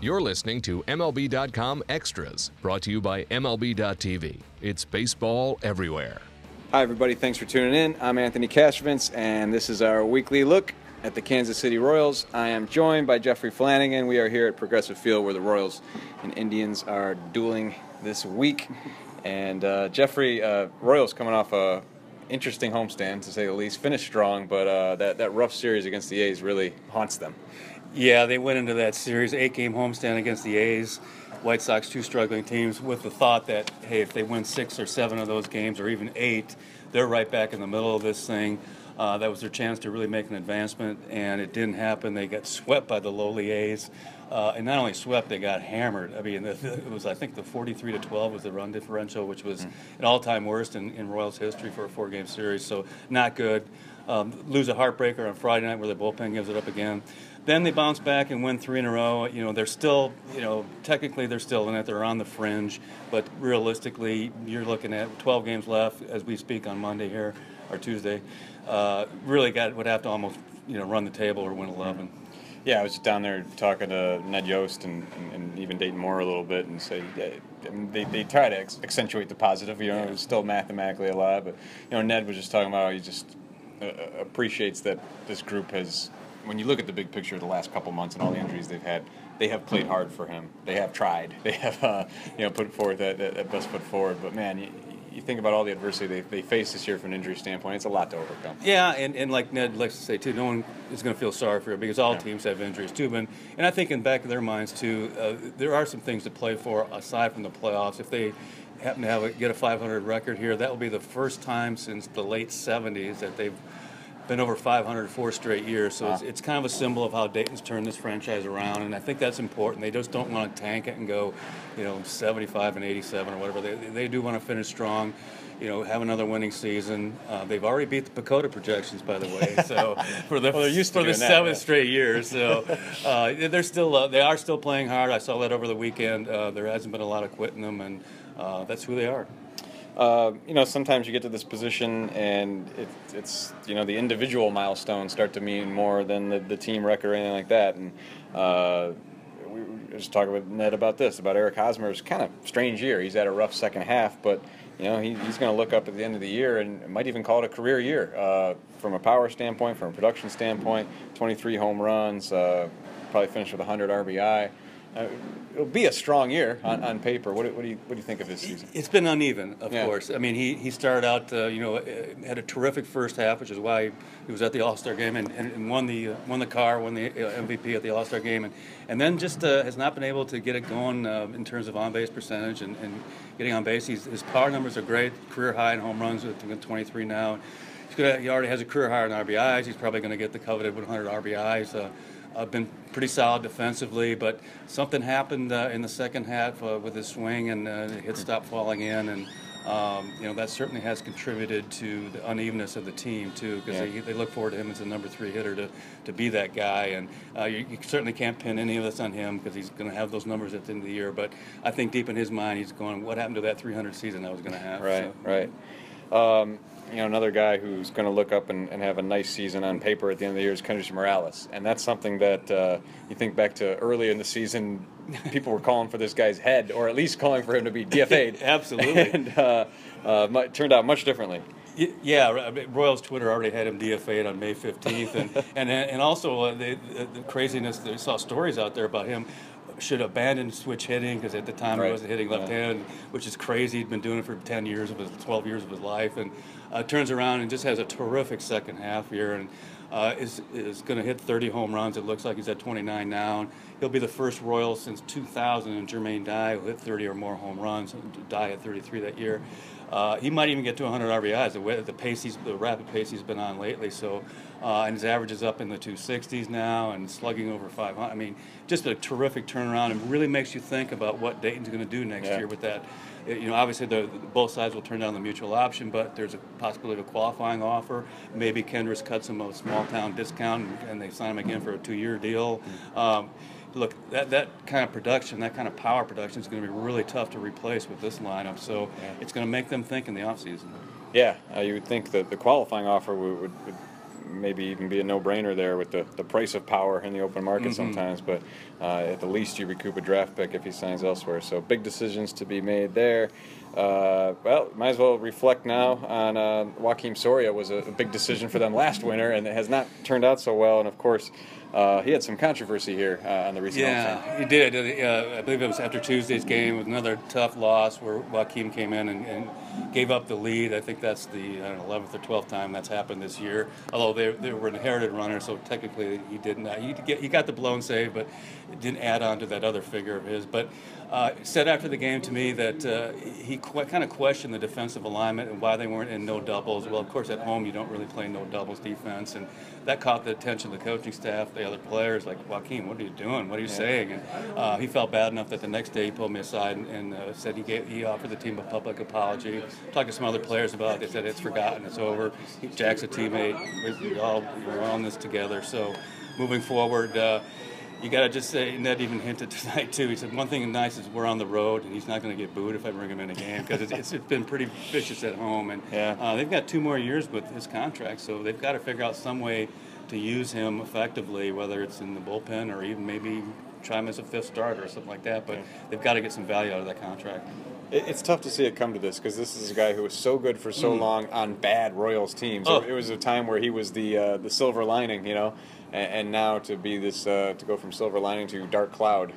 You're listening to MLB.com Extras, brought to you by MLB.tv. It's baseball everywhere. Hi, everybody. Thanks for tuning in. I'm Anthony Castrovince, and this is our weekly look at the Kansas City Royals. I am joined by Jeffrey Flanagan. We are here at Progressive Field where the Royals and Indians are dueling this week. And uh, Jeffrey, uh, Royals coming off a interesting homestand to say the least. Finished strong, but uh, that that rough series against the A's really haunts them. Yeah, they went into that series, eight game homestand against the A's, White Sox, two struggling teams, with the thought that, hey, if they win six or seven of those games, or even eight, they're right back in the middle of this thing. Uh, that was their chance to really make an advancement, and it didn't happen. They got swept by the lowly A's. Uh, and not only swept, they got hammered. I mean, it was I think the 43 to 12 was the run differential, which was mm. an all-time worst in, in Royals history for a four-game series. So not good. Um, lose a heartbreaker on Friday night where the bullpen gives it up again. Then they bounce back and win three in a row. You know, they're still, you know, technically they're still in it. They're on the fringe, but realistically, you're looking at 12 games left as we speak on Monday here or Tuesday. Uh, really got would have to almost, you know, run the table or win 11. Yeah, I was just down there talking to Ned Yost and, and, and even Dayton Moore a little bit, and say yeah, I mean, they, they try to ex- accentuate the positive. You know, yeah. it's still mathematically a lot, but you know, Ned was just talking about how he just uh, appreciates that this group has when you look at the big picture of the last couple months and all the injuries they've had, they have played hard for him. They have tried. They have, uh, you know, put forth that, that, that, best foot forward. But man, you, you think about all the adversity they, they face this year from an injury standpoint, it's a lot to overcome. Yeah, and, and like Ned likes to say too, no one is going to feel sorry for it because all yeah. teams have injuries too. But, and I think in back of their minds too, uh, there are some things to play for aside from the playoffs. If they happen to have a, get a 500 record here, that will be the first time since the late 70s that they've been over 500 four straight years. So wow. it's, it's, kind of a symbol of how Dayton's turned this franchise around, and I think that's important. They just don't want to tank it and go, you know, 75 and 87 or whatever. They, they do want to finish strong. You know, have another winning season. Uh, they've already beat the PECOTA projections, by the way. So for the well, for the seventh straight year, so uh, they're still uh, they are still playing hard. I saw that over the weekend. Uh, there hasn't been a lot of quitting them, and uh, that's who they are. Uh, you know, sometimes you get to this position and it, it's, you know, the individual milestones start to mean more than the, the team record or anything like that. And uh, we were just talking with Ned about this, about Eric Hosmer's kind of strange year. He's had a rough second half, but, you know, he, he's going to look up at the end of the year and might even call it a career year uh, from a power standpoint, from a production standpoint. 23 home runs, uh, probably finished with 100 RBI. Uh, it'll be a strong year on, on paper. What, what, do you what do you think of this season? It's been uneven, of yeah. course. I mean, he, he started out, uh, you know, uh, had a terrific first half, which is why he was at the All Star game and, and, won the uh, won the car, won the uh, MVP at the All Star game, and and then just uh, has not been able to get it going in terms of on base percentage and, and getting on base. He's, his power numbers are great, career high in home runs with 23 now. Gonna, he already has a career high in RBIs. He's probably going to get the coveted 100 RBIs. I've been pretty solid defensively, but something happened uh, in the second half uh, with his swing, and uh, hit stopped falling in, and um, you know that certainly has contributed to the unevenness of the team too, because yeah. they, they look forward to him as a number three hitter to, to be that guy, and uh, you, you, certainly can't pin any of this on him because he's going to have those numbers at the end of the year. But I think deep in his mind, he's going, "What happened to that 300 season I was going to have?" Right, so, right. Um, you know, another guy who's going to look up and, and, have a nice season on paper at the end of the year is Kendrys Morales, and that's something that uh, you think back to early in the season, people were calling for this guy's head, or at least calling for him to be DFA'd. Absolutely, and uh, uh, turned out much differently. Yeah, Royals Twitter already had him DFA'd on May 15th, and and and also uh, the, the craziness. They saw stories out there about him should abandon switch hitting because at the time right. he wasn't hitting left hand, which is crazy. He'd been doing it for 10 years of his 12 years of his life, and uh, turns around and just has a terrific second half here and uh, is, is going to hit 30 home runs. It looks like he's at 29 now. And he'll be the first Royal since 2000, and Jermaine Dye will hit 30 or more home runs. Dye at 33 that year. Uh, he might even get to 100 RBIs. The, way, the pace he's, the rapid pace he's been on lately. So, uh, and his average is up in the 260s now, and slugging over 500. I mean, just a terrific turnaround, and really makes you think about what Dayton's going to do next yeah. year with that. You know, obviously, the, both sides will turn down the mutual option, but there's a possibility of a qualifying offer. Maybe Kendrys cuts him a small town discount, and, and they sign him again for a two-year deal. Mm-hmm. Um, look, that, that kind of production, that kind of power production is going to be really tough to replace with this lineup. So yeah. it's going to make them think in the offseason. Yeah, uh, you would think that the qualifying offer would, would, would maybe even be a no-brainer there with the, the price of power in the open market mm-hmm. sometimes. But uh, at the least, you recoup a draft pick if he signs elsewhere. So big decisions to be made there. Uh, well, might as well reflect now on uh, Joakim Soria was a, a, big decision for them last winter, and it has not turned out so well. And of course, uh, he had some controversy here uh, on the recent. Yeah, he did. Uh, I believe it was after Tuesday's game with another tough loss where Joakim came in and, and gave up the lead. I think that's the know, 11th or 12th time that's happened this year. Although they, they were inherited runners, so technically he didn't. He, get, he got the blown save, but it didn't add on to that other figure of his. But uh, said after the game to me that uh, he qu- kind of questioned the defensive alignment and why they weren't in no doubles. Well, of course, at home you don't really play no doubles defense, and that caught the attention of the coaching staff, the other players. Like Joakim, what are you doing? What are you yeah. saying? And uh, he felt bad enough that the next day he pulled me aside and, and uh, said he gave, he offered the team a public apology. Talked to some other players about. They said it's forgotten, it's over. Jack's a teammate. We all we're on this together. So moving forward. Uh, you got to just say, Ned even hinted tonight too. He said one thing nice is we're on the road, and he's not going to get booed if I bring him in a game because it's, it's been pretty vicious at home, and yeah. uh, they've got two more years with his contract, so they've got to figure out some way to use him effectively, whether it's in the bullpen or even maybe try him as a fifth starter or something like that. But yeah. they've got to get some value out of that contract. It's tough to see it come to this because this is a guy who was so good for so mm. long on bad Royals teams. Oh. It was a time where he was the uh, the silver lining, you know and, and now to be this uh, to go from silver lining to dark cloud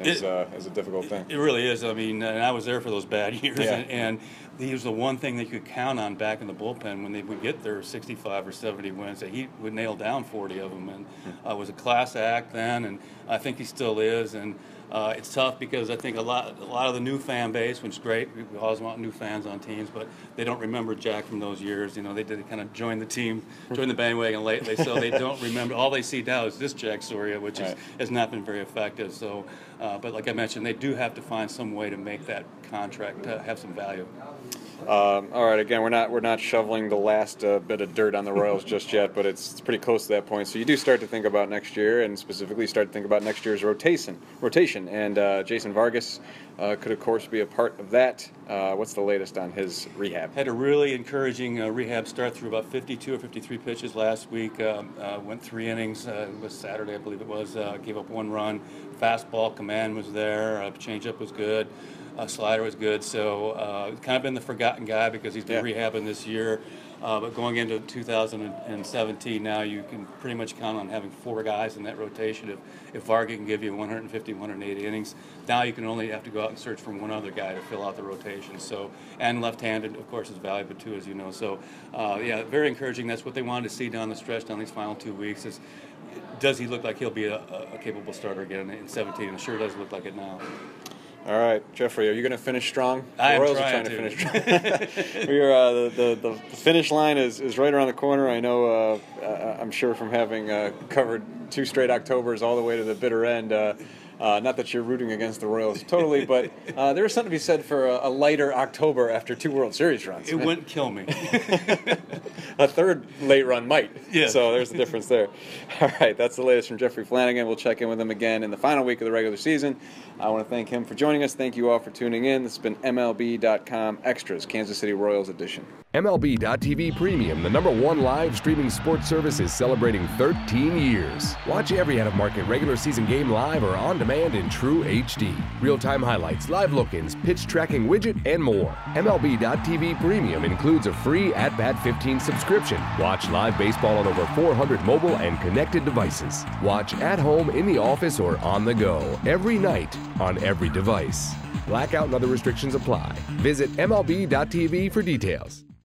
is, it, uh, is a difficult thing. It really is. I mean, and I was there for those bad years, yeah. and, and he was the one thing they could count on back in the bullpen when they would get their 65 or 70 wins. That he would nail down 40 of them, and hmm. uh, was a class act then, and I think he still is. And uh, it's tough because I think a lot, a lot of the new fan base, which is great, we always want new fans on teams, but they don't remember Jack from those years. You know, they did kind of join the team, join the bandwagon lately, so they don't remember. All they see now is this Jack Soria, which right. is, has not been very effective. So, uh, but like I mentioned, they do have to find some way to make that contract uh, have some value. Um, all right, again, we're not we're not shoveling the last uh, bit of dirt on the Royals just yet, but it's, it's pretty close to that point. So you do start to think about next year, and specifically start to think about next year's rotation. Rotation, and uh, Jason Vargas uh, could, of course, be a part of that. Uh, what's the latest on his rehab? Had a really encouraging uh, rehab start through about 52 or 53 pitches last week. Um, uh, went three innings. it was Saturday, I believe it was. gave up one run. Fastball command was there. changeup was good. Uh, slider was good, so uh, kind of been the forgotten guy because he's been yeah. rehabbing this year. Uh, but going into 2017 now, you can pretty much count on having four guys in that rotation. If, if Vargas can give you 150, 180 innings, now you can only have to go out and search for one other guy to fill out the rotation. So, and left-handed, of course, is valuable too, as you know. So, uh, yeah, very encouraging. That's what they wanted to see down the stretch, down these final two weeks. Is does he look like he'll be a, a capable starter again in 17? It sure does look like it now. All right, Jeffrey, are you going to finish strong? The I am Royals trying, are trying to. to. finish strong. We're, uh, the, the, the, finish line is, is right around the corner. I know, uh, I'm sure from having uh, covered two straight Octobers all the way to the bitter end, uh, not that you're rooting against the Royals totally, but uh, there is something to be said for a, a, lighter October after two World Series runs. It wouldn't kill me. a third late run might. Yeah. So there's a the difference there. All right, that's the latest from Jeffrey Flanagan. We'll check in with him again in the final week of the regular season. I want to thank him for joining us. Thank you all for tuning in. This has been MLB.com Extras, Kansas City Royals edition. MLB.tv Premium, the number one live streaming sports service, is celebrating 13 years. Watch every out of market regular season game live or on demand in true HD. Real time highlights, live look ins, pitch tracking widget, and more. MLB.tv Premium includes a free At Bat 15 subscription. Watch live baseball on over 400 mobile and connected devices. Watch at home, in the office, or on the go every night on every device. Blackout and other restrictions apply. Visit MLB.tv for details.